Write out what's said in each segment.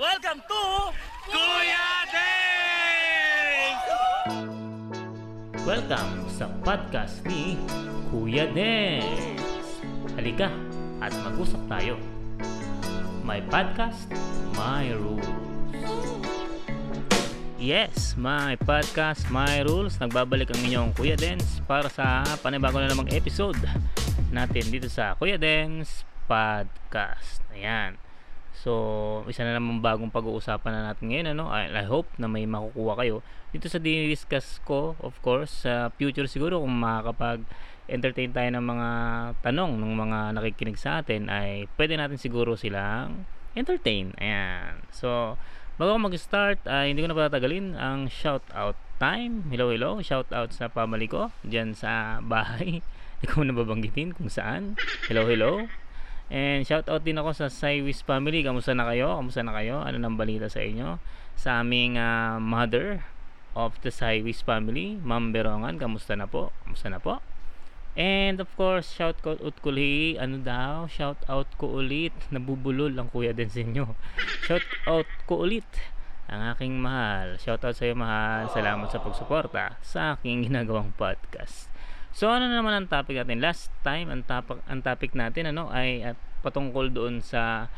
Welcome to Kuya Dave! Welcome sa podcast ni Kuya Dens. Halika at mag-usap tayo. My podcast, my rules. Yes, my podcast, my rules. Nagbabalik ang inyong Kuya Dens para sa panibago na namang episode natin dito sa Kuya Dens Podcast. Ayan. So, isa na namang bagong pag-uusapan na natin ngayon. Ano? I, I hope na may makukuha kayo. Dito sa discuss ko, of course, sa future siguro kung makakapag entertain tayo ng mga tanong ng mga nakikinig sa atin ay pwede natin siguro silang entertain. Ayan. So, bago ako mag-start, ay hindi ko na patatagalin ang shout out time. Hello, hello. Shout out sa family ko dyan sa bahay. Ikaw na babanggitin kung saan. Hello, hello. And shout out din ako sa Cywis family. Kamusta na kayo? Kamusta na kayo? Ano nang balita sa inyo? Sa aming uh, mother of the Cywis family, Ma'am Berongan. Kamusta na po? Kamusta na po? And of course, shout out ko ulit, ano daw, shout out ko ulit, nabubulol ang kuya din sa inyo. Shout out ko ulit ang aking mahal. Shout out sa iyo mahal. Salamat sa pagsuporta sa aking ginagawang podcast. So ano naman ang topic natin? Last time ang topic ang topic natin ano ay at patungkol doon sa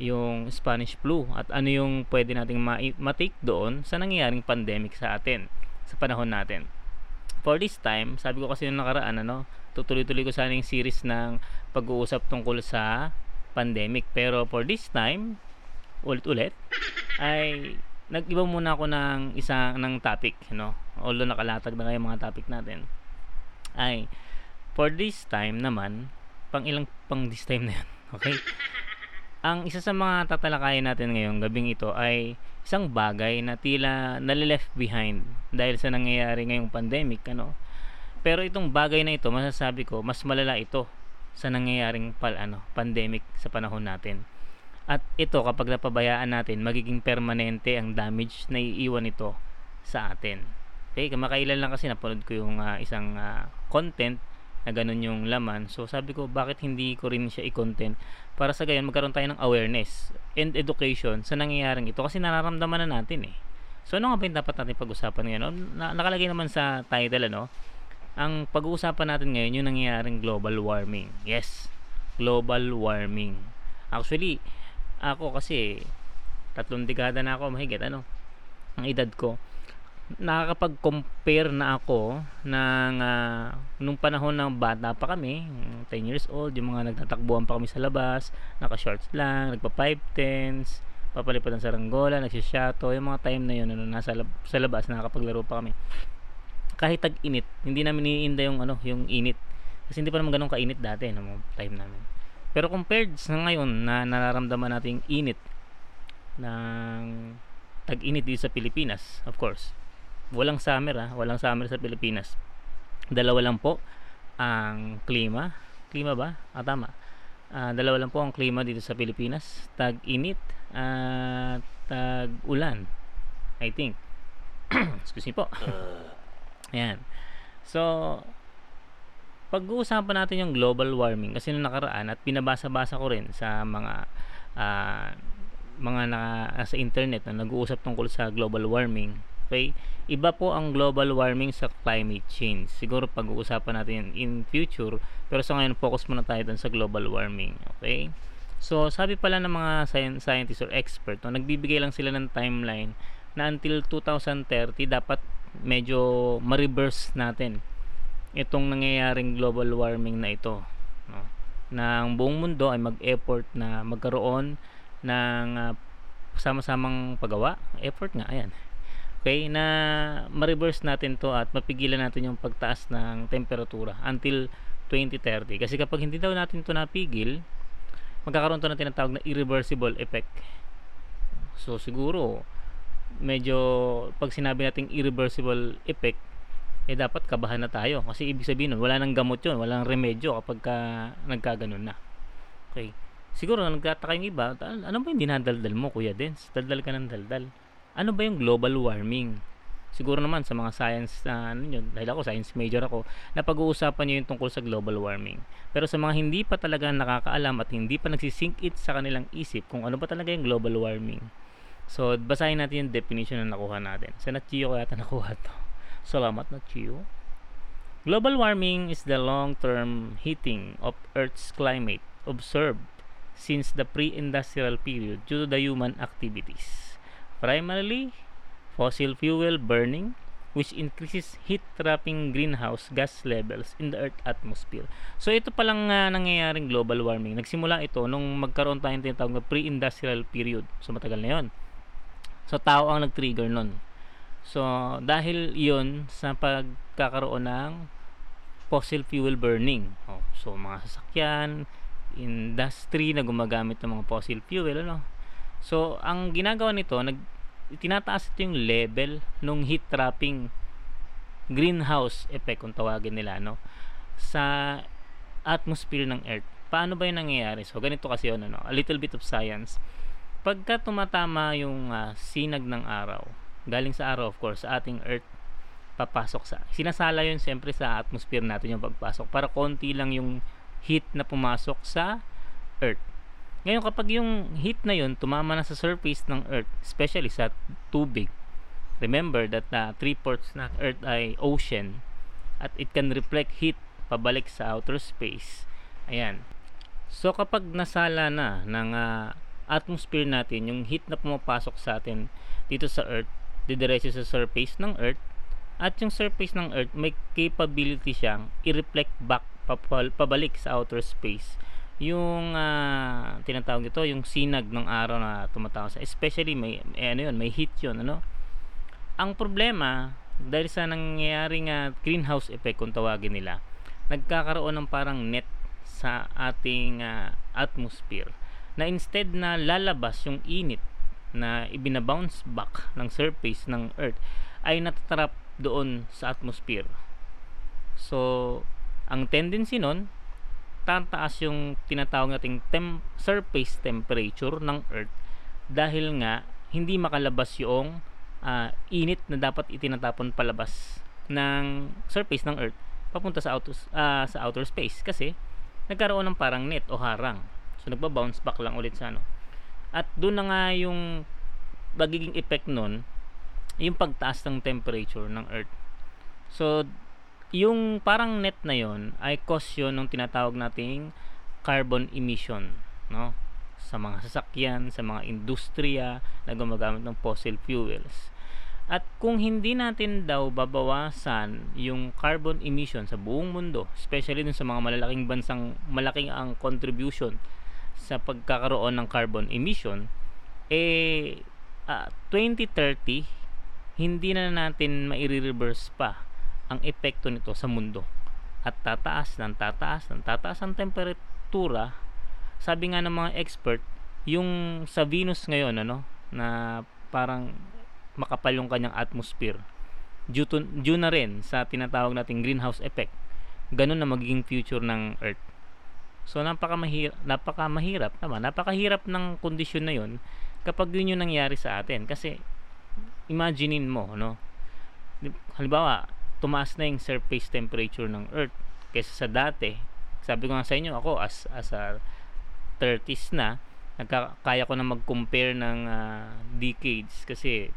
yung Spanish flu at ano yung pwede nating ma-take doon sa nangyayaring pandemic sa atin sa panahon natin. For this time, sabi ko kasi nung nakaraan ano, tutuloy-tuloy ko sana yung series ng pag-uusap tungkol sa pandemic. Pero for this time, ulit-ulit ay nag-iba muna ako ng isang ng topic, no. Although nakalatag na kayo mga topic natin ay for this time naman pang ilang pang this time na yan okay? Ang isa sa mga tatalakayin natin ngayong gabing ito ay isang bagay na tila nalileft behind dahil sa nangyayari ngayong pandemic ano? Pero itong bagay na ito masasabi ko mas malala ito sa nangyayaring pal ano pandemic sa panahon natin. At ito kapag napabayaan natin magiging permanente ang damage na iiwan ito sa atin Okay, kamakailan lang kasi napanood ko yung uh, isang uh, content na ganun yung laman. So sabi ko, bakit hindi ko rin siya i-content para sa gayon magkaroon tayo ng awareness and education sa nangyayaring ito kasi nararamdaman na natin eh. So ano nga ba yung dapat natin pag-usapan ngayon? Na, nakalagay naman sa title ano, ang pag-uusapan natin ngayon yung nangyayaring global warming. Yes, global warming. Actually, ako kasi tatlong dekada na ako mahigit ano, ang edad ko nakakapag-compare na ako ng uh, nung panahon ng bata pa kami 10 years old yung mga nagtatakbuhan pa kami sa labas naka shorts lang nagpa 510s papalipad ng saranggola nagsisyato yung mga time na yun ano, nasa lab- sa labas nakakapaglaro pa kami. Kahit tag-init hindi namin iniinda yung ano yung init. Kasi hindi pa naman ganun kainit dati no, time namin. Pero compared sa ngayon na nararamdaman natin yung init ng tag-init dito sa Pilipinas of course walang summer ah, walang summer sa Pilipinas. Dalawa lang po ang klima. Klima ba? Ah, tama. Uh, dalawa lang po ang klima dito sa Pilipinas. Tag-init at uh, tag-ulan. I think. Excuse me po. Ayan. So, pag-uusapan natin yung global warming kasi nung nakaraan at pinabasa-basa ko rin sa mga uh, mga na, sa internet na nag-uusap tungkol sa global warming Okay? Iba po ang global warming sa climate change. Siguro pag-uusapan natin in future, pero sa ngayon focus muna tayo dun sa global warming. Okay? So, sabi pala ng mga scientists or expert, no, nagbibigay lang sila ng timeline na until 2030 dapat medyo ma-reverse natin itong nangyayaring global warming na ito. No? Na ang buong mundo ay mag-effort na magkaroon ng uh, sama-samang paggawa. Effort nga, ayan okay na ma-reverse natin to at mapigilan natin yung pagtaas ng temperatura until 2030 kasi kapag hindi daw natin to napigil magkakaroon to ng tinatawag na irreversible effect. So siguro medyo pag sinabi nating irreversible effect eh dapat kabahan na tayo. Kasi ibig sabihin nun wala nang gamot yun walang remedyo kapag ka nagkaganon na. Okay. Siguro nagtataka yung iba ano ba yung dinadaldal mo kuya Dens? Daldal ka ng daldal ano ba yung global warming? Siguro naman sa mga science na ano yun, dahil ako science major ako, na pag-uusapan niyo yung tungkol sa global warming. Pero sa mga hindi pa talaga nakakaalam at hindi pa nagsisink it sa kanilang isip kung ano ba talaga yung global warming, So, basahin natin yung definition na nakuha natin. Sa Natchio ko yata nakuha to. Salamat Natchio. Global warming is the long-term heating of Earth's climate observed since the pre-industrial period due to the human activities. Primarily, fossil fuel burning, which increases heat trapping greenhouse gas levels in the Earth atmosphere. So ito palang uh, nangyayaring global warming. Nagsimula ito nung magkaroon tayong tinatawag na pre-industrial period. So matagal na 'yon. So tao ang nag-trigger nun. So dahil 'yon sa pagkakaroon ng fossil fuel burning. Oh, so mga sasakyan, industry na gumagamit ng mga fossil fuel ano. So ang ginagawa nito nag tinataas ito yung level ng heat trapping greenhouse effect kung tawagin nila no? Sa atmosphere ng earth. Paano ba yun nangyayari? So ganito kasi yun ano? A little bit of science. Pagka tumatama yung uh, sinag ng araw galing sa araw of course sa ating earth papasok sa sinasala yun siyempre sa atmosphere natin yung pagpasok para konti lang yung heat na pumasok sa earth ngayon kapag yung heat na yun tumama na sa surface ng earth especially sa tubig remember that uh, three-fourths na earth ay ocean at it can reflect heat pabalik sa outer space. Ayan. So kapag nasala na ng uh, atmosphere natin yung heat na pumapasok sa atin dito sa earth didiretso sa surface ng earth at yung surface ng Earth may capability siyang i-reflect back pabalik sa outer space yung uh, tinatawag ito yung sinag ng araw na tumatawa sa especially may eh, ano yun may heat yun ano ang problema dahil sa nangyayaring uh, greenhouse effect kung tawagin nila nagkakaroon ng parang net sa ating uh, atmosphere na instead na lalabas yung init na ibinabounce back ng surface ng earth ay natatrap doon sa atmosphere. So, ang tendency nun, tataas yung tinatawag nating tem- surface temperature ng Earth dahil nga hindi makalabas yung uh, init na dapat itinatapon palabas ng surface ng Earth papunta sa outer, uh, sa outer space kasi nagkaroon ng parang net o harang. So nagba-bounce back lang ulit sa ano. At doon na nga yung magiging effect nun yung pagtaas ng temperature ng Earth. So, yung parang net na yon ay cause yun ng tinatawag nating carbon emission, no? Sa mga sasakyan, sa mga industriya na gumagamit ng fossil fuels. At kung hindi natin daw babawasan yung carbon emission sa buong mundo, especially dun sa mga malalaking bansang malaking ang contribution sa pagkakaroon ng carbon emission, eh uh, 2030 hindi na natin maire-reverse pa ang epekto nito sa mundo. At tataas ng tataas ng tataas ang temperatura. Sabi nga ng mga expert, yung sa Venus ngayon ano na parang makapal yung kanyang atmosphere due, to, due na rin sa tinatawag nating greenhouse effect ganun na magiging future ng Earth so napaka mahirap napaka mahirap naman napakahirap ng kondisyon na yon kapag yun yung nangyari sa atin kasi imaginein mo, no? Halimbawa, tumaas na yung surface temperature ng Earth kaysa sa dati. Sabi ko nga sa inyo, ako as, as a 30s na, nagkakaya ko na mag-compare ng uh, decades kasi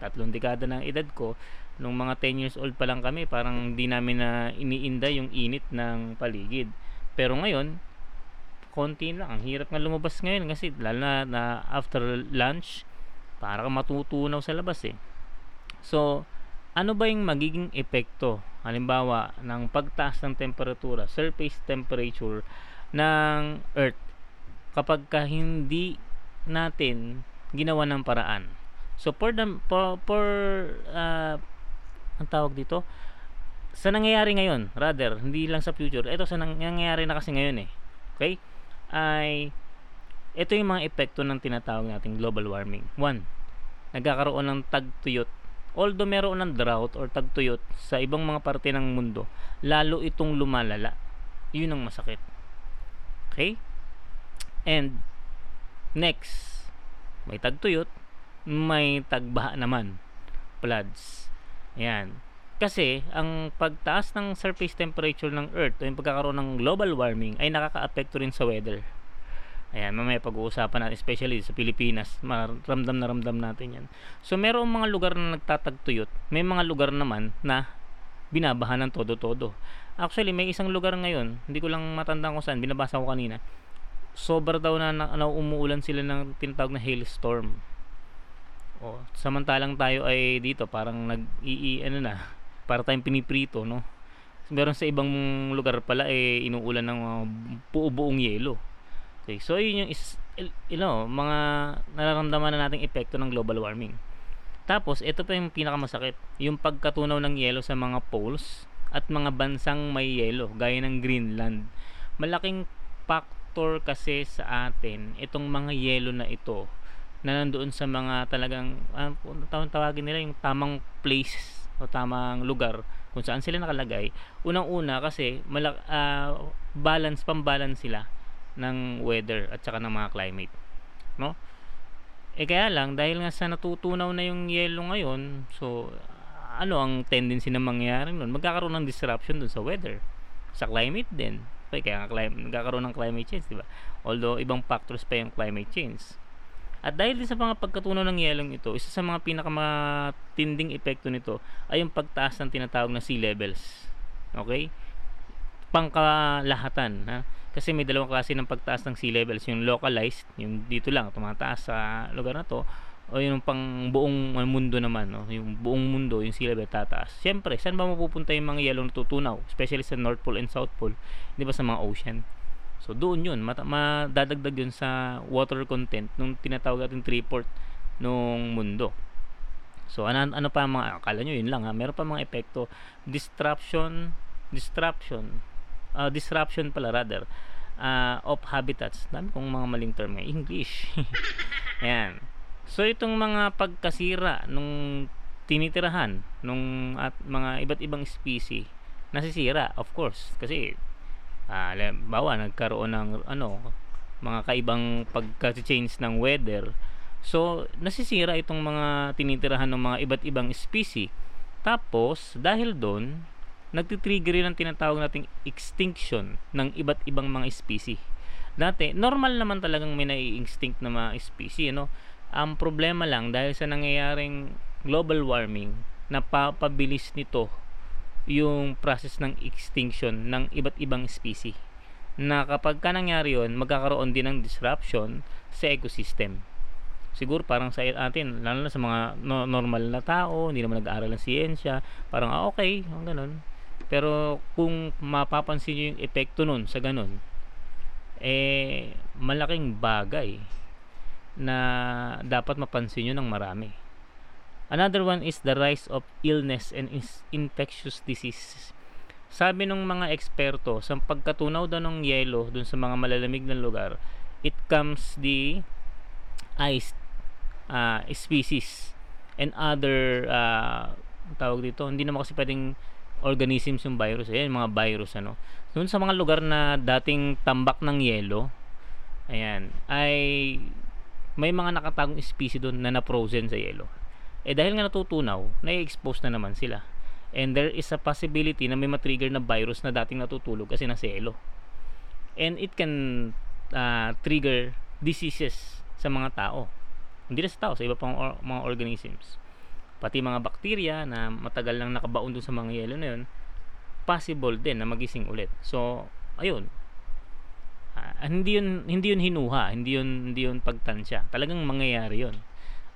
tatlong dekada ng edad ko nung mga 10 years old pa lang kami parang hindi namin na iniinda yung init ng paligid pero ngayon konti lang ang hirap nga lumabas ngayon kasi lalo na, na after lunch para matutunaw sa labas eh. So, ano ba yung magiging epekto halimbawa ng pagtaas ng temperatura, surface temperature ng Earth kapag ka hindi natin ginawa ng paraan. So for the for, for uh, ang tawag dito sa nangyayari ngayon, rather hindi lang sa future. Ito sa nangyayari na kasi ngayon eh. Okay? Ay ito yung mga epekto ng tinatawag nating global warming. One, nagkakaroon ng tagtuyot. Although meron ng drought or tagtuyot sa ibang mga parte ng mundo, lalo itong lumalala. Yun ang masakit. Okay? And next, may tagtuyot, may tagbaha naman. Floods. Ayan. Kasi, ang pagtaas ng surface temperature ng Earth o yung pagkakaroon ng global warming ay nakaka-apekto rin sa weather Ayan, mamaya pag-uusapan natin, especially sa Pilipinas, ramdam na ramdam natin yan. So, merong mga lugar na nagtatagtuyot, may mga lugar naman na binabahan ng todo-todo. Actually, may isang lugar ngayon, hindi ko lang matandaan kung saan, binabasa ko kanina, sobra daw na, na, umuulan sila ng tinatawag na hailstorm. O, samantalang tayo ay dito, parang nag i ano na, para tayong piniprito, no? Meron sa ibang lugar pala, eh, inuulan ng uh, buong yelo Okay, so yun yung is, you know, mga nararamdaman na nating epekto ng global warming. Tapos, ito pa yung pinakamasakit, yung pagkatunaw ng yelo sa mga poles at mga bansang may yelo, gaya ng Greenland. Malaking factor kasi sa atin itong mga yelo na ito na nandoon sa mga talagang uh, tawagin nila yung tamang place o tamang lugar kung saan sila nakalagay. Unang-una kasi malak, uh, balance pambalance sila ng weather at saka ng mga climate no eh kaya lang dahil nga sa natutunaw na yung yelo ngayon so ano ang tendency na mangyayari nun magkakaroon ng disruption dun sa weather sa climate din okay, kaya nga climate, nagkakaroon ng climate change di ba although ibang factors pa yung climate change at dahil din sa mga pagkatunaw ng yelong ito, isa sa mga pinakamatinding epekto nito ay yung pagtaas ng tinatawag na sea levels. Okay? Pangkalahatan. Ha? Kasi may dalawang klase ng pagtaas ng sea levels. Yung localized yung dito lang tumataas sa lugar na to o yung pang buong mundo naman no? yung buong mundo yung sea level tataas. Syempre saan ba mapupunta yung mga yellow natutunaw especially sa North Pole and South Pole. Di ba sa mga ocean? So doon yun. Mat- madadagdag yun sa water content nung tinatawag natin 3 port nung mundo. So ano, ano pa mga akala nyo yun lang ha? Meron pa mga epekto. Disruption disruption uh, disruption pala rather uh, of habitats. Dami kong mga maling term ng English. Ayan. So itong mga pagkasira nung tinitirahan nung at mga iba't ibang species nasisira of course. Kasi uh, bawa nagkaroon ng ano mga kaibang pagka-change ng weather. So nasisira itong mga tinitirahan ng mga iba't ibang species. Tapos dahil doon nagtitrigger yun ang tinatawag nating extinction ng iba't ibang mga species. Dati, normal naman talagang may nai-extinct na mga species, no? Ang problema lang dahil sa nangyayaring global warming, napapabilis nito yung process ng extinction ng iba't ibang species. Na kapag ka nangyari yun, magkakaroon din ng disruption sa ecosystem. Siguro parang sa atin, lalo na sa mga no, normal na tao, hindi naman nag-aaral ng siyensya, parang ah, okay, ganun pero kung mapapansin niyo yung epekto nun sa ganun, eh, malaking bagay na dapat mapansin nyo ng marami. Another one is the rise of illness and infectious diseases. Sabi ng mga eksperto, sa pagkatunaw daw ng yelo dun sa mga malalamig na lugar, it comes the ice uh, species and other uh, tawag dito, hindi naman kasi pwedeng organisms yung virus. Ayan, mga virus ano. Doon sa mga lugar na dating tambak ng yelo, ayan, ay may mga nakatagong species doon na na-frozen sa yelo. Eh dahil nga natutunaw, na-expose na naman sila. And there is a possibility na may matrigger na virus na dating natutulog kasi nasa yelo. And it can uh, trigger diseases sa mga tao. Hindi na sa tao, sa iba pang or, mga organisms pati mga bakterya na matagal nang nakabaon dun sa mga yelo na yun possible din na magising ulit. So ayun. Uh, hindi yun hindi yun hinuha hindi yun hindi yun pagtansya. Talagang mangyayari yun.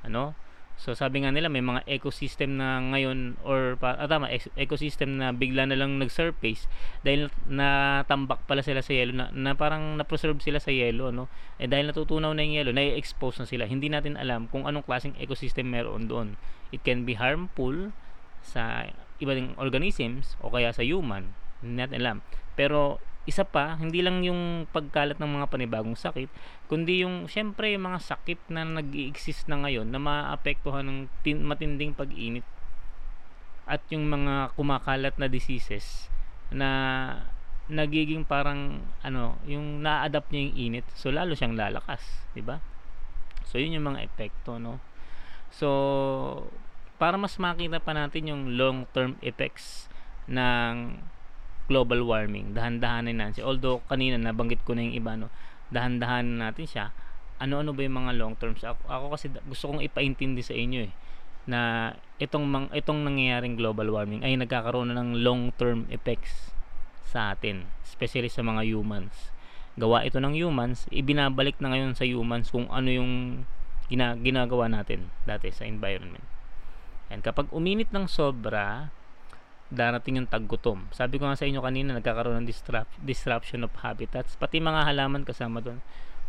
Ano So sabi nga nila may mga ecosystem na ngayon or pa, ah, tama ecosystem na bigla na lang nag-surface dahil natambak pala sila sa yelo na, na parang na-preserve sila sa yelo no. Eh dahil natutunaw na yung yelo, na-expose na sila. Hindi natin alam kung anong klaseng ecosystem meron doon. It can be harmful sa ibang organisms o kaya sa human. Hindi natin alam. Pero isa pa, hindi lang yung pagkalat ng mga panibagong sakit, kundi yung syempre yung mga sakit na nag-exist na ngayon na maapektuhan ng tin- matinding pag-init at yung mga kumakalat na diseases na nagiging parang ano, yung na-adapt niya yung init, so lalo siyang lalakas, 'di ba? So yun yung mga epekto, no. So para mas makita pa natin yung long-term effects ng global warming. Dahan-dahanin natin. Although kanina nabanggit ko na yung iba no. dahan-dahan natin siya ano-ano ba yung mga long terms ako, ako kasi gusto kong ipaintindi sa inyo eh na itong mang, itong nangyayaring global warming ay nagkakaroon na ng long term effects sa atin especially sa mga humans gawa ito ng humans ibinabalik na ngayon sa humans kung ano yung gina, ginagawa natin dati sa environment and kapag uminit ng sobra darating yung taggutom sabi ko nga sa inyo kanina nagkakaroon ng disrupt, disruption of habitats pati mga halaman kasama doon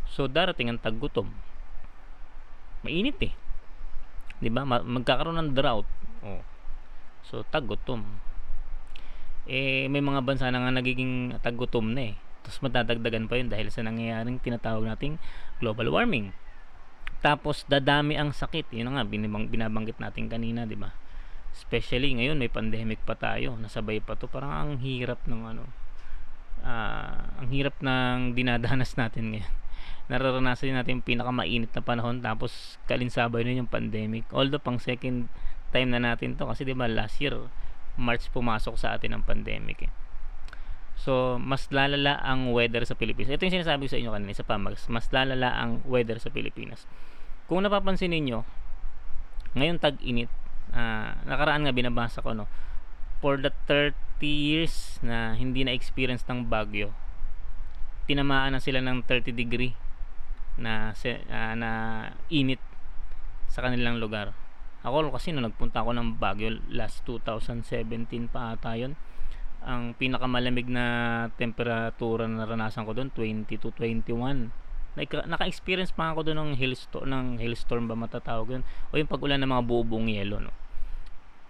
so darating ang taggutom mainit eh 'di ba? Magkakaroon ng drought. Oh. So taggutom. Eh may mga bansa na nga nagiging taggutom na eh. Tapos madadagdagan pa yun dahil sa nangyayaring tinatawag nating global warming. Tapos dadami ang sakit. Yun nga binibang, binabanggit natin kanina, 'di ba? Especially ngayon may pandemic pa tayo. Nasabay pa to. Parang ang hirap ng ano. Uh, ang hirap ng dinadanas natin ngayon nararanasan natin yung pinakamainit na panahon tapos kalinsabay na yung pandemic although pang second time na natin to kasi di ba last year March pumasok sa atin ang pandemic eh. so mas lalala ang weather sa Pilipinas ito yung sinasabi ko sa inyo kanina isa pa mas, lalala ang weather sa Pilipinas kung napapansin niyo ngayon tag-init uh, nakaraan nga binabasa ko no for the 30 years na hindi na experience ng bagyo tinamaan na sila ng 30 degree na uh, na init sa kanilang lugar. Ako kasi nung nagpunta ako ng Baguio last 2017 pa ata yun. Ang pinakamalamig na temperatura na naranasan ko doon 20 to 21. Naka-experience pa ako doon ng hailstorm, ng hailstorm ba matatawag yun? O yung pag-ulan ng mga bubong yelo no.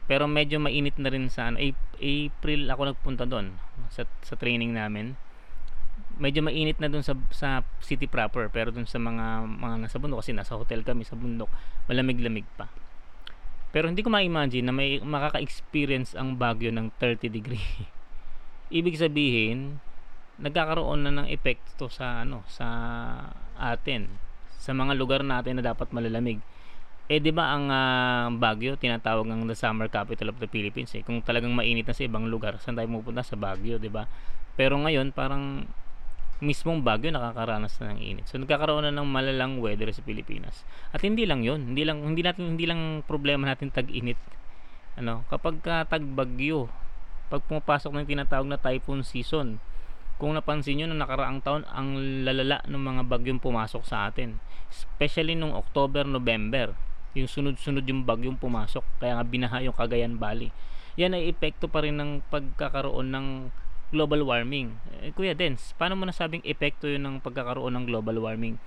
Pero medyo mainit na rin sa ano, April ako nagpunta doon sa, sa training namin. Medyo mainit na dun sa, sa city proper pero dun sa mga mga nasa bundok kasi nasa hotel kami sa bundok malamig-lamig pa. Pero hindi ko ma-imagine na may makaka-experience ang Baguio ng 30 degree. Ibig sabihin nagkakaroon na ng epekto sa ano sa atin sa mga lugar natin na dapat malalamig eh 'di ba ang uh, Baguio tinatawag ng the summer capital of the Philippines eh kung talagang mainit na sa ibang lugar saan tayo pupunta sa Baguio 'di ba pero ngayon parang mismong Baguio nakakaranas na ng init. So nagkakaroon na ng malalang weather sa Pilipinas. At hindi lang 'yon, hindi lang hindi natin hindi lang problema natin tag-init. Ano, kapag ka tag-bagyo, pag pumapasok ng tinatawag na typhoon season, kung napansin niyo nung nakaraang taon, ang lalala ng mga bagyong pumasok sa atin. Especially nung October, November. Yung sunod-sunod yung bagyong pumasok. Kaya nga binaha yung Cagayan Valley. Yan ay epekto pa rin ng pagkakaroon ng global warming. Eh, Kuya Dens, paano mo nasabing epekto yun ng pagkakaroon ng global warming?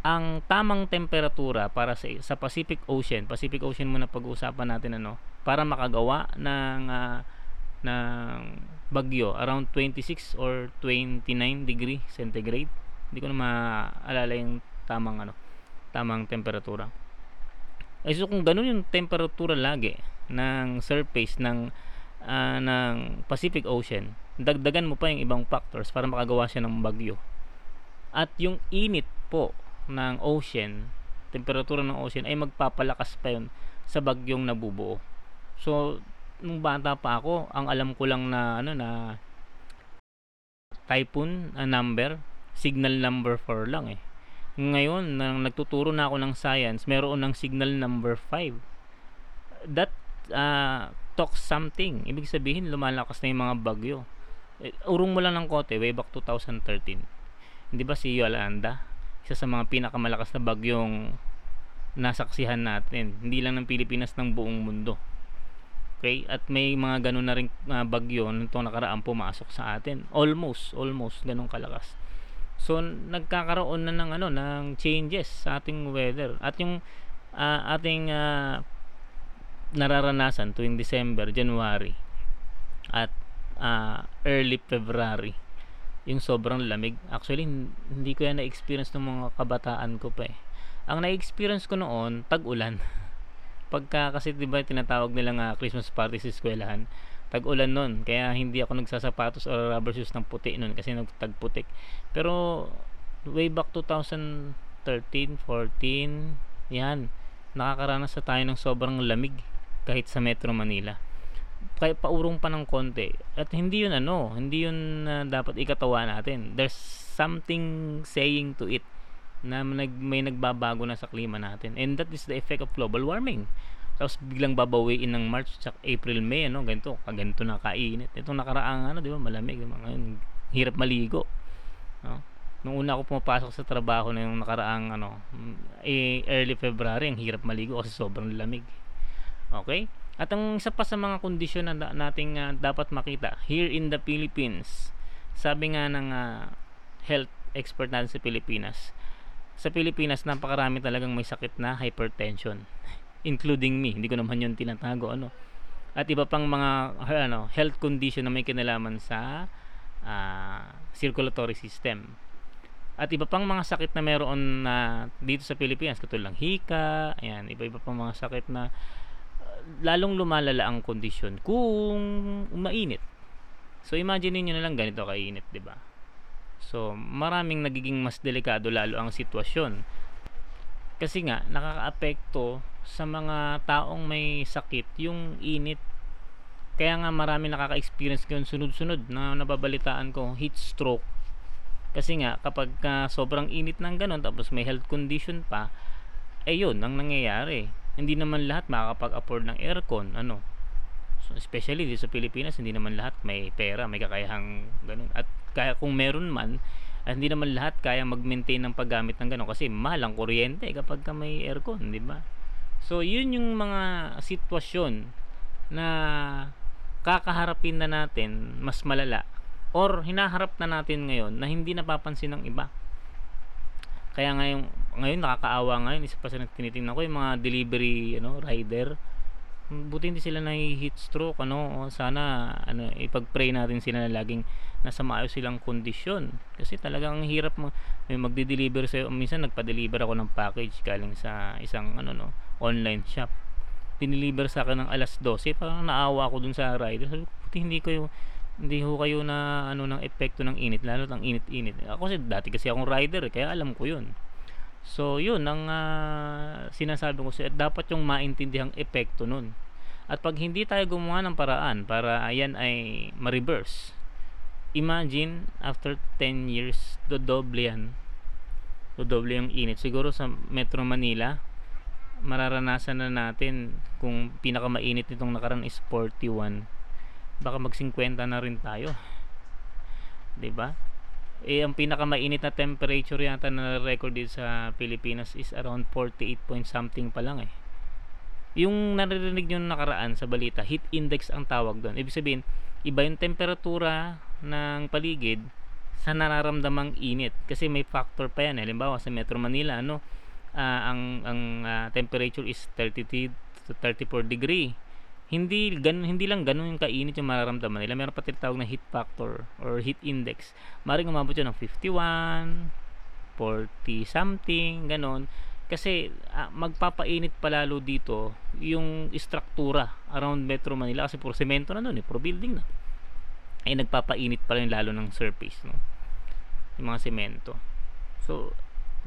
Ang tamang temperatura para sa, sa Pacific Ocean, Pacific Ocean muna pag-uusapan natin ano, para makagawa ng uh, ng bagyo around 26 or 29 degree centigrade. Hindi ko na maalala yung tamang ano, tamang temperatura. Eh so kung ganun yung temperatura lagi ng surface ng uh, ng Pacific Ocean, dagdagan mo pa yung ibang factors para makagawa siya ng bagyo. At yung init po ng ocean, temperatura ng ocean ay magpapalakas pa yun sa bagyong nabubuo. So, nung bata pa ako, ang alam ko lang na ano na typhoon uh, number, signal number 4 lang eh. Ngayon, nang nagtuturo na ako ng science, meron ng signal number 5. That uh, talks something. Ibig sabihin, lumalakas na yung mga bagyo eh, urong mo lang ng kote way back 2013 hindi ba si Yolanda isa sa mga pinakamalakas na bagyong nasaksihan natin hindi lang ng Pilipinas ng buong mundo okay? At may mga ganun na rin uh, bagyo nitong nakaraan pumasok sa atin. Almost almost ganun kalakas. So nagkakaroon na ng ano ng changes sa ating weather. At yung uh, ating uh, nararanasan tuwing December, January at uh, early February yung sobrang lamig. Actually hindi ko yan na-experience ng mga kabataan ko pa eh. Ang na-experience ko noon tag-ulan pagka kasi di ba tinatawag nila nga Christmas party sa eskwelahan tag-ulan noon kaya hindi ako nagsasapatos or rubber shoes ng puti noon kasi nagtagputik. Pero way back 2013 14 yan. Nakakaranas sa tayo ng sobrang lamig kahit sa Metro Manila. Kaya paurong pa ng konti. At hindi yun ano hindi yun uh, dapat ikatawa natin. There's something saying to it na nag, may nagbabago na sa klima natin. And that is the effect of global warming. Tapos biglang babawiin ng March sa April May ano ganito kaganto na kainit. Itong nakaraang ano di ba malamig ngayon hirap maligo. No? Nung una ako pumapasok sa trabaho na yung nakaraang ano eh, early February ang hirap maligo kasi sobrang lamig. Okay? At ang isa pa sa mga kondisyon na nating uh, dapat makita here in the Philippines sabi nga ng uh, health expert natin sa Pilipinas sa Pilipinas napakarami talagang may sakit na hypertension. Including me. Hindi ko naman yun tinatago ano. At iba pang mga ano health condition na may kinalaman sa uh, circulatory system. At iba pang mga sakit na meron na dito sa Pilipinas katulad ng hika ayan iba-iba pang mga sakit na uh, lalong lumalala ang kondisyon kung mainit. So imagine niyo na lang ganito kainit 'di ba So, maraming nagiging mas delikado lalo ang sitwasyon. Kasi nga, nakakaapekto sa mga taong may sakit yung init. Kaya nga marami nakaka-experience ngayon sunod-sunod na nababalitaan ko heat stroke. Kasi nga, kapag uh, sobrang init ng ganun, tapos may health condition pa, eh yun, ang nangyayari. Hindi naman lahat makakapag-afford ng aircon. Ano? Especially dito sa Pilipinas, hindi naman lahat may pera, may kakayahang ganun. At kaya kung meron man at hindi naman lahat kaya mag-maintain ng paggamit ng gano'n kasi mahal ang kuryente kapag ka may aircon, di ba? So, yun yung mga sitwasyon na kakaharapin na natin mas malala or hinaharap na natin ngayon na hindi napapansin ng iba. Kaya ngayon, ngayon nakakaawa ngayon, isa pa sa tinitingnan ko yung mga delivery ano, rider buti hindi sila na heat stroke ano? Sana ano ipag-pray natin sila na laging nasa maayos silang kondisyon. Kasi talagang hirap may magde-deliver sa minsan nagpa-deliver ako ng package galing sa isang ano no online shop. Dineliver sa akin ng alas 12 parang naawa ako dun sa rider. Sabi ko buti hindi ko yung hindi ho kayo na ano ng epekto ng init lalo ng init-init. Ako kasi dati kasi akong rider kaya alam ko yun So, yun ang uh, sinasabi ko sa dapat yung maintindihan epekto nun. At pag hindi tayo gumawa ng paraan para ayan ay ma-reverse. Imagine after 10 years dodoble yan. Dodoble yung init. Siguro sa Metro Manila mararanasan na natin kung pinakamainit nitong nakaraan is 41. Baka mag 50 na rin tayo. 'Di ba? Eh ang pinakamainit na temperature yata na record dito sa Pilipinas is around 48 point something pa lang eh. Yung naririnig nyo nakaraan sa balita heat index ang tawag doon. Ibig sabihin iba yung temperatura ng paligid sa nararamdamang init. Kasi may factor pa yan halimbawa sa Metro Manila ano uh, ang ang uh, temperature is 33 to 34 degree hindi ganun hindi lang ganun yung kainit yung mararamdaman nila. Meron pa tinatawag na heat factor or heat index. Maring umabot yun ng 51 40 something ganun. Kasi uh, magpapainit palalo dito yung struktura around Metro Manila kasi puro semento na doon eh puro building na. Ay nagpapainit pa rin lalo ng surface no? Yung mga semento. So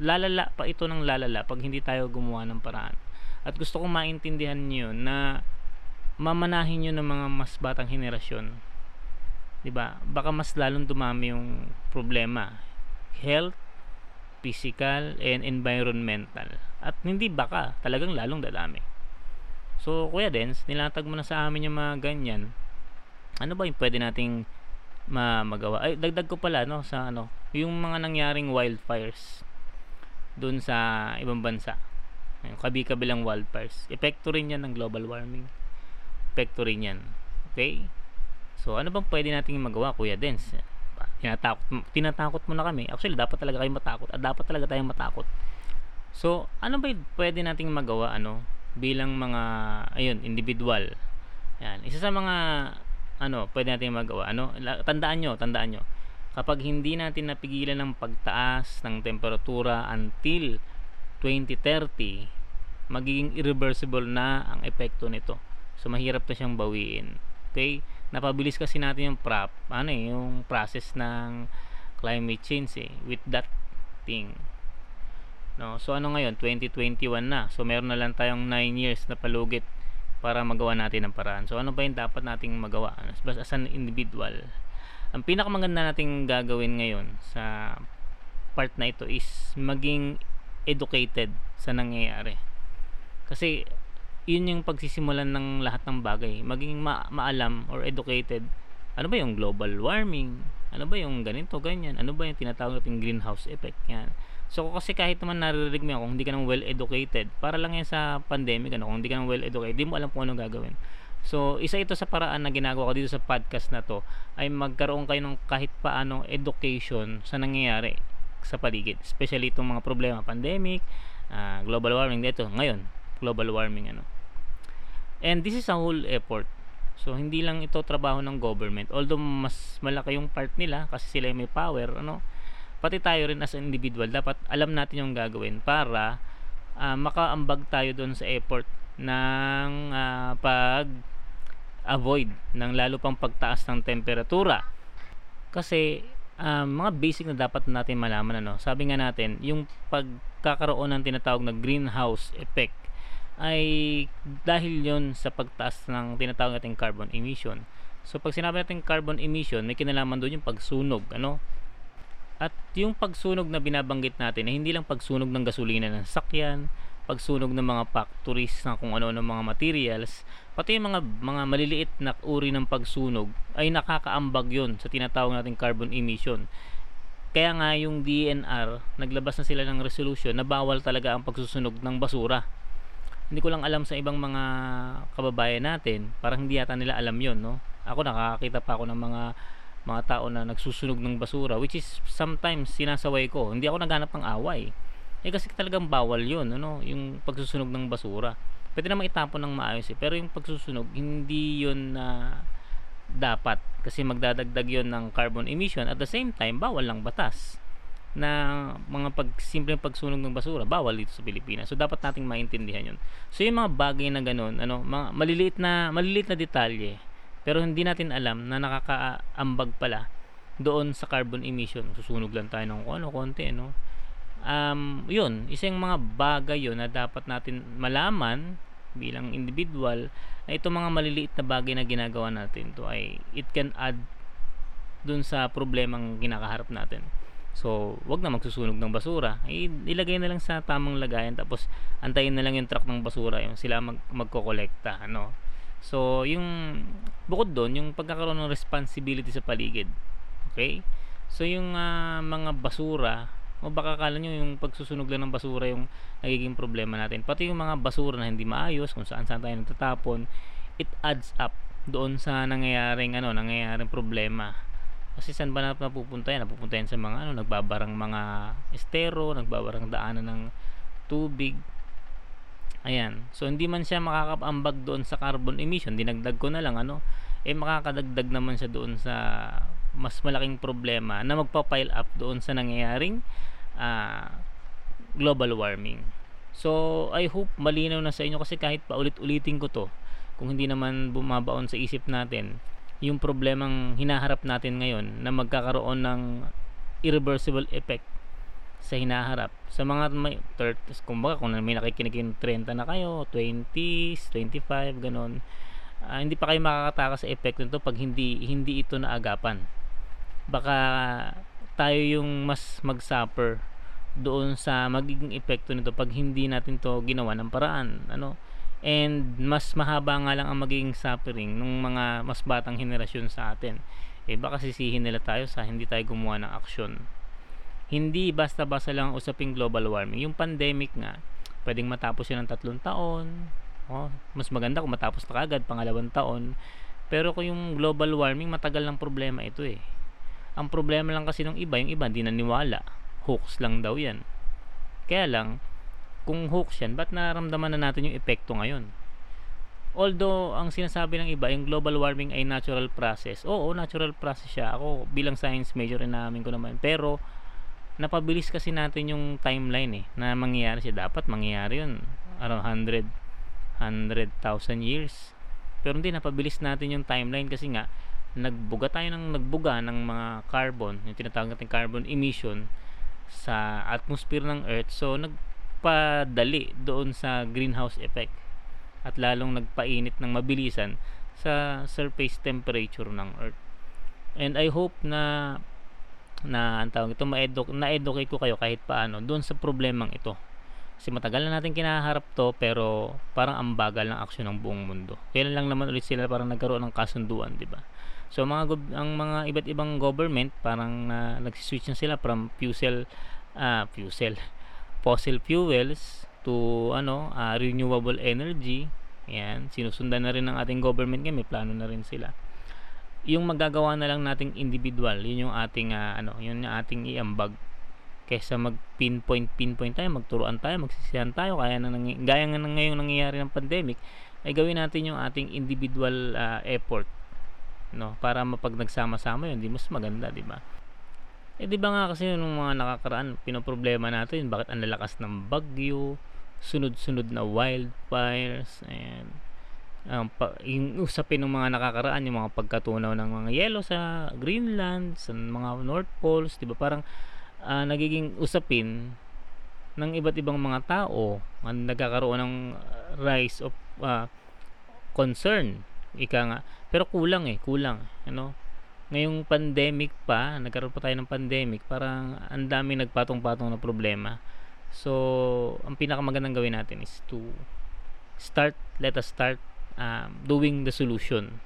lalala pa ito ng lalala pag hindi tayo gumawa ng paraan. At gusto kong maintindihan niyo na mamanahin nyo ng mga mas batang henerasyon. 'Di ba? Baka mas lalong dumami yung problema. Health, physical, and environmental. At hindi baka, talagang lalong dadami. So, Kuya Dens, nilatag mo na sa amin yung mga ganyan. Ano ba yung pwede nating ma magawa? Ay, dagdag ko pala, no, sa ano, yung mga nangyaring wildfires doon sa ibang bansa. Yung kabi-kabilang wildfires. Epekto rin yan ng global warming epekto rin yan. Okay? So, ano bang pwede nating magawa, Kuya Dens? Tinatakot, tinatakot mo na kami. Actually, dapat talaga kayo matakot at dapat talaga tayong matakot. So, ano ba pwede nating magawa ano bilang mga ayun, individual? Yan. Isa sa mga ano, pwede nating magawa. Ano, tandaan nyo, tandaan nyo. Kapag hindi natin napigilan ng pagtaas ng temperatura until 2030, magiging irreversible na ang epekto nito. So mahirap na siyang bawiin. Okay? Napabilis kasi natin yung prop, ano eh, yung process ng climate change eh, with that thing. No? So ano ngayon? 2021 na. So meron na lang tayong 9 years na palugit para magawa natin ang paraan. So ano ba yung dapat nating magawa as, as an individual? Ang pinakamaganda nating gagawin ngayon sa part na ito is maging educated sa nangyayari. Kasi yun yung pagsisimulan ng lahat ng bagay. Maging ma- maalam or educated ano ba yung global warming, ano ba yung ganito, ganyan, ano ba yung tinatawag nating greenhouse effect, yan. So kasi kahit naman naririnig mo kung hindi ka naman well educated, para lang yan sa pandemic, ano, kung hindi ka naman well educated, hindi mo alam kung anong gagawin. So, isa ito sa paraan na ginagawa ko dito sa podcast na to ay magkaroon kayo ng kahit paano education sa nangyayari sa paligid. Especially itong mga problema, pandemic, uh, global warming dito. Ngayon, global warming ano. And this is a whole effort. So, hindi lang ito trabaho ng government. Although, mas malaki yung part nila kasi sila may power, ano. Pati tayo rin as an individual, dapat alam natin yung gagawin para uh, makaambag tayo doon sa effort ng uh, pag avoid ng lalo pang pagtaas ng temperatura. Kasi um, mga basic na dapat natin malaman ano. Sabi nga natin, yung pagkakaroon ng tinatawag na greenhouse effect ay dahil yon sa pagtaas ng tinatawag nating carbon emission. So pag sinabi natin carbon emission, may kinalaman doon yung pagsunog, ano? At yung pagsunog na binabanggit natin ay hindi lang pagsunog ng gasolina ng sakyan, pagsunog ng mga factories ng kung ano ng mga materials, pati yung mga mga maliliit na uri ng pagsunog ay nakakaambag yon sa tinatawag nating carbon emission. Kaya nga yung DNR, naglabas na sila ng resolution na bawal talaga ang pagsusunog ng basura. Hindi ko lang alam sa ibang mga kababayan natin, parang hindi yata nila alam yon no? Ako nakakakita pa ako ng mga mga tao na nagsusunog ng basura which is sometimes sinasaway ko. Hindi ako naghanap ng away eh kasi talagang bawal yun, ano, yung pagsusunog ng basura. Pwede naman itapon ng maayos eh. Pero yung pagsusunog, hindi yun na dapat. Kasi magdadagdag yun ng carbon emission. At the same time, bawal lang batas na mga pag simpleng pagsunog ng basura bawal dito sa Pilipinas. So dapat nating maintindihan 'yon. So yung mga bagay na ganun, ano, mga maliliit na maliliit na detalye pero hindi natin alam na nakakaambag pala doon sa carbon emission. Susunog lang tayo ng ano, konti, no? um, yun, isang mga bagay yun na dapat natin malaman bilang individual na itong mga maliliit na bagay na ginagawa natin to ay it can add dun sa problemang kinakaharap natin. So, wag na magsusunog ng basura. I- ilagay na lang sa tamang lagayan tapos antayin na lang yung truck ng basura yung sila mag magkokolekta, ano. So, yung bukod doon, yung pagkakaroon ng responsibility sa paligid. Okay? So, yung uh, mga basura o baka kala nyo yung pagsusunog lang ng basura yung nagiging problema natin pati yung mga basura na hindi maayos kung saan saan tayo nagtatapon it adds up doon sa nangyayaring ano nangyayaring problema kasi saan ba napupunta yan? Napupunta yan sa mga ano nagbabarang mga estero nagbabarang daanan ng tubig. Ayan. So hindi man siya makakapambag doon sa carbon emission. Dinagdag ko na lang ano eh makakadagdag naman siya doon sa mas malaking problema na magpa-pile up doon sa nangyayaring uh, global warming. So, I hope malinaw na sa inyo kasi kahit paulit-ulitin ko to, kung hindi naman bumabaon sa isip natin, yung problemang hinaharap natin ngayon na magkakaroon ng irreversible effect sa hinaharap. Sa mga may 30s, kumbaga kung may nakikinig yung 30 na kayo, 20s, 25, ganon, uh, hindi pa kayo makakataka sa effect nito pag hindi hindi ito naagapan baka tayo yung mas mag-suffer doon sa magiging epekto nito pag hindi natin to ginawa ng paraan ano and mas mahaba nga lang ang magiging suffering ng mga mas batang henerasyon sa atin. Eh baka sisihin nila tayo sa hindi tayo gumawa ng aksyon. Hindi basta-basta lang usaping global warming. Yung pandemic nga pwedeng matapos yun ng tatlong taon. Oh, mas maganda kung matapos na kagad pangalawang taon. Pero kung yung global warming matagal lang problema ito eh. Ang problema lang kasi ng iba, yung iba hindi naniwala. Hoax lang daw yan. Kaya lang, kung hoax yan, ba't nararamdaman na natin yung epekto ngayon? Although, ang sinasabi ng iba, yung global warming ay natural process. Oo, natural process siya. Ako, bilang science major, namin ko naman. Pero, napabilis kasi natin yung timeline eh, na mangyayari siya. Dapat mangyayari yun around 100, 100,000 years. Pero hindi, napabilis natin yung timeline kasi nga, nagbuga tayo ng nagbuga ng mga carbon, yung tinatawag natin carbon emission sa atmosphere ng Earth. So nagpadali doon sa greenhouse effect. at lalong nagpainit ng mabilisan sa surface temperature ng Earth. And I hope na na ang tawag ito ma-educate na-educate ko kayo kahit paano doon sa problemang ito. Kasi matagal na natin kinaharap to pero parang ang bagal ng aksyon ng buong mundo. Kailan lang naman ulit sila parang nagkaroon ng kasunduan, 'di ba? So mga ang mga iba't ibang government parang uh, nag-switch na sila from fuel uh, fuel fossil fuels to ano uh, renewable energy. Yan, sinusundan na rin ng ating government ngayon, may plano na rin sila. Yung magagawa na lang nating individual yun yung ating uh, ano yun yung ating iambag. Kaysa mag pinpoint pinpoint tayo magturuan tayo magsisihan tayo kaya na nang, gaya nga ng ngayong nangyayari ng pandemic ay gawin natin yung ating individual uh, effort no? Para mapag nagsama-sama yun di mas maganda di ba eh di ba nga kasi nung mga nakakaraan pinoproblema natin bakit ang lalakas ng bagyo sunod-sunod na wildfires and um, pa, yung usapin ng mga nakakaraan yung mga pagkatunaw ng mga yelo sa Greenland sa mga North Poles 'di ba? Parang uh, nagiging usapin ng iba't ibang mga tao ang nagkakaroon ng rise of uh, concern. Ika nga. Pero kulang eh kulang ano ngayong pandemic pa nagkaroon pa tayo ng pandemic parang ang daming nagpatong-patong na problema so ang pinakamagandang gawin natin is to start let us start um, doing the solution.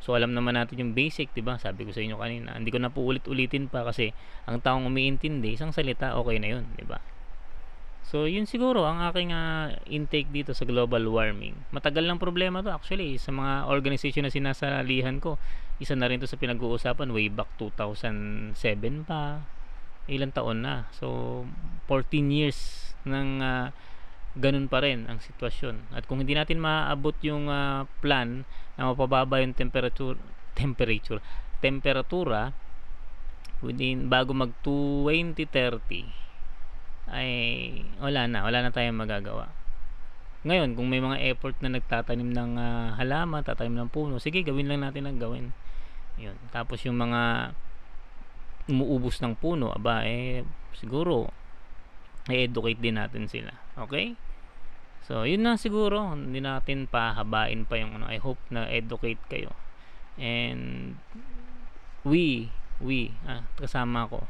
So alam naman natin yung basic, 'di ba? Sabi ko sa inyo kanina, hindi ko na po ulit-ulitin pa kasi ang taong umiintindi, isang salita okay na 'yun, 'di ba? So yun siguro ang aking uh, intake dito sa global warming. Matagal lang problema 'to actually sa mga organization na sinasalihan ko. Isa na rin 'to sa pinag-uusapan way back 2007 pa. Ilang taon na. So 14 years ng uh, ganun pa rin ang sitwasyon. At kung hindi natin maabot yung uh, plan na mapababa yung temperature temperature temperatura within bago mag 2030 ay wala na, wala na tayong magagawa. Ngayon, kung may mga effort na nagtatanim ng uh, halaman, tatanim ng puno, sige, gawin lang natin ang gawin. Yun. Tapos yung mga umuubos ng puno, aba, eh, siguro, i-educate din natin sila. Okay? So, yun na siguro. Hindi natin pahabain pa yung ano. I hope na educate kayo. And we, we, ah, kasama ko,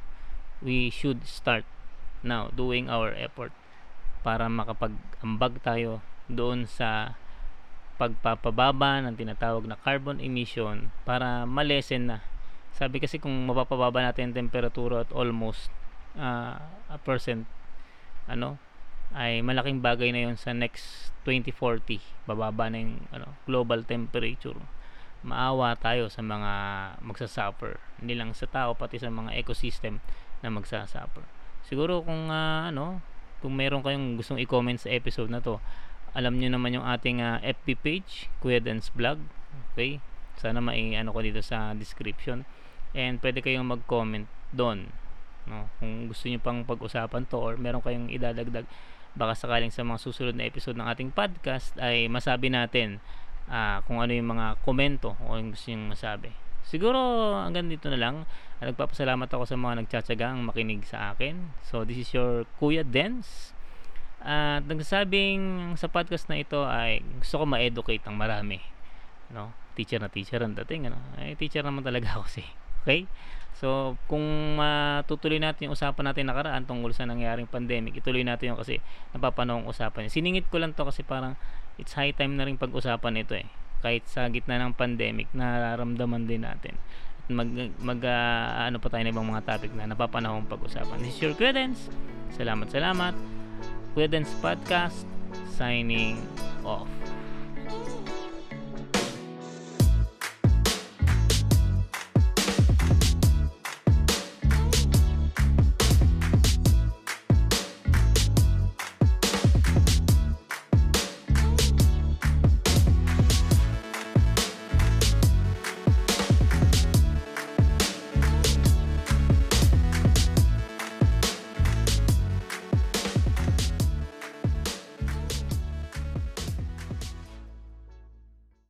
we should start now doing our effort para makapag-ambag tayo doon sa pagpapababa ng tinatawag na carbon emission para malesen na. Sabi kasi kung mapapababa natin ang temperatura at almost uh, a percent ano ay malaking bagay na yon sa next 2040 bababa na yung ano, global temperature. Maawa tayo sa mga magsasuffer hindi lang sa tao pati sa mga ecosystem na magsasuffer. Siguro kung uh, ano kung meron kayong gustong i-comment sa episode na to alam niyo naman yung ating uh, ah, FB page Kuya Dance Vlog. Okay? Sana mai ano ko dito sa description. And pwede kayong mag-comment doon no? Kung gusto niyo pang pag-usapan to or meron kayong idadagdag baka sakaling sa mga susunod na episode ng ating podcast ay masabi natin uh, kung ano yung mga komento o yung gusto nyo masabi. Siguro hanggang dito na lang. Nagpapasalamat ako sa mga nagtsatsagang makinig sa akin. So this is your Kuya Dens at nagsasabing sa podcast na ito ay gusto ko ma-educate ang marami no teacher na teacher ang dating ano ay teacher naman talaga ako si okay So, kung matutuloy natin yung usapan natin nakaraan tungkol sa nangyaring pandemic, ituloy natin yung kasi napapanahong usapan. Siningit ko lang to kasi parang it's high time na rin pag-usapan ito eh. Kahit sa gitna ng pandemic, nararamdaman din natin. At mag, mag uh, ano pa tayo ng ibang mga topic na napapanahong pag-usapan. This is your Credence. Salamat, salamat. Credence Podcast signing off.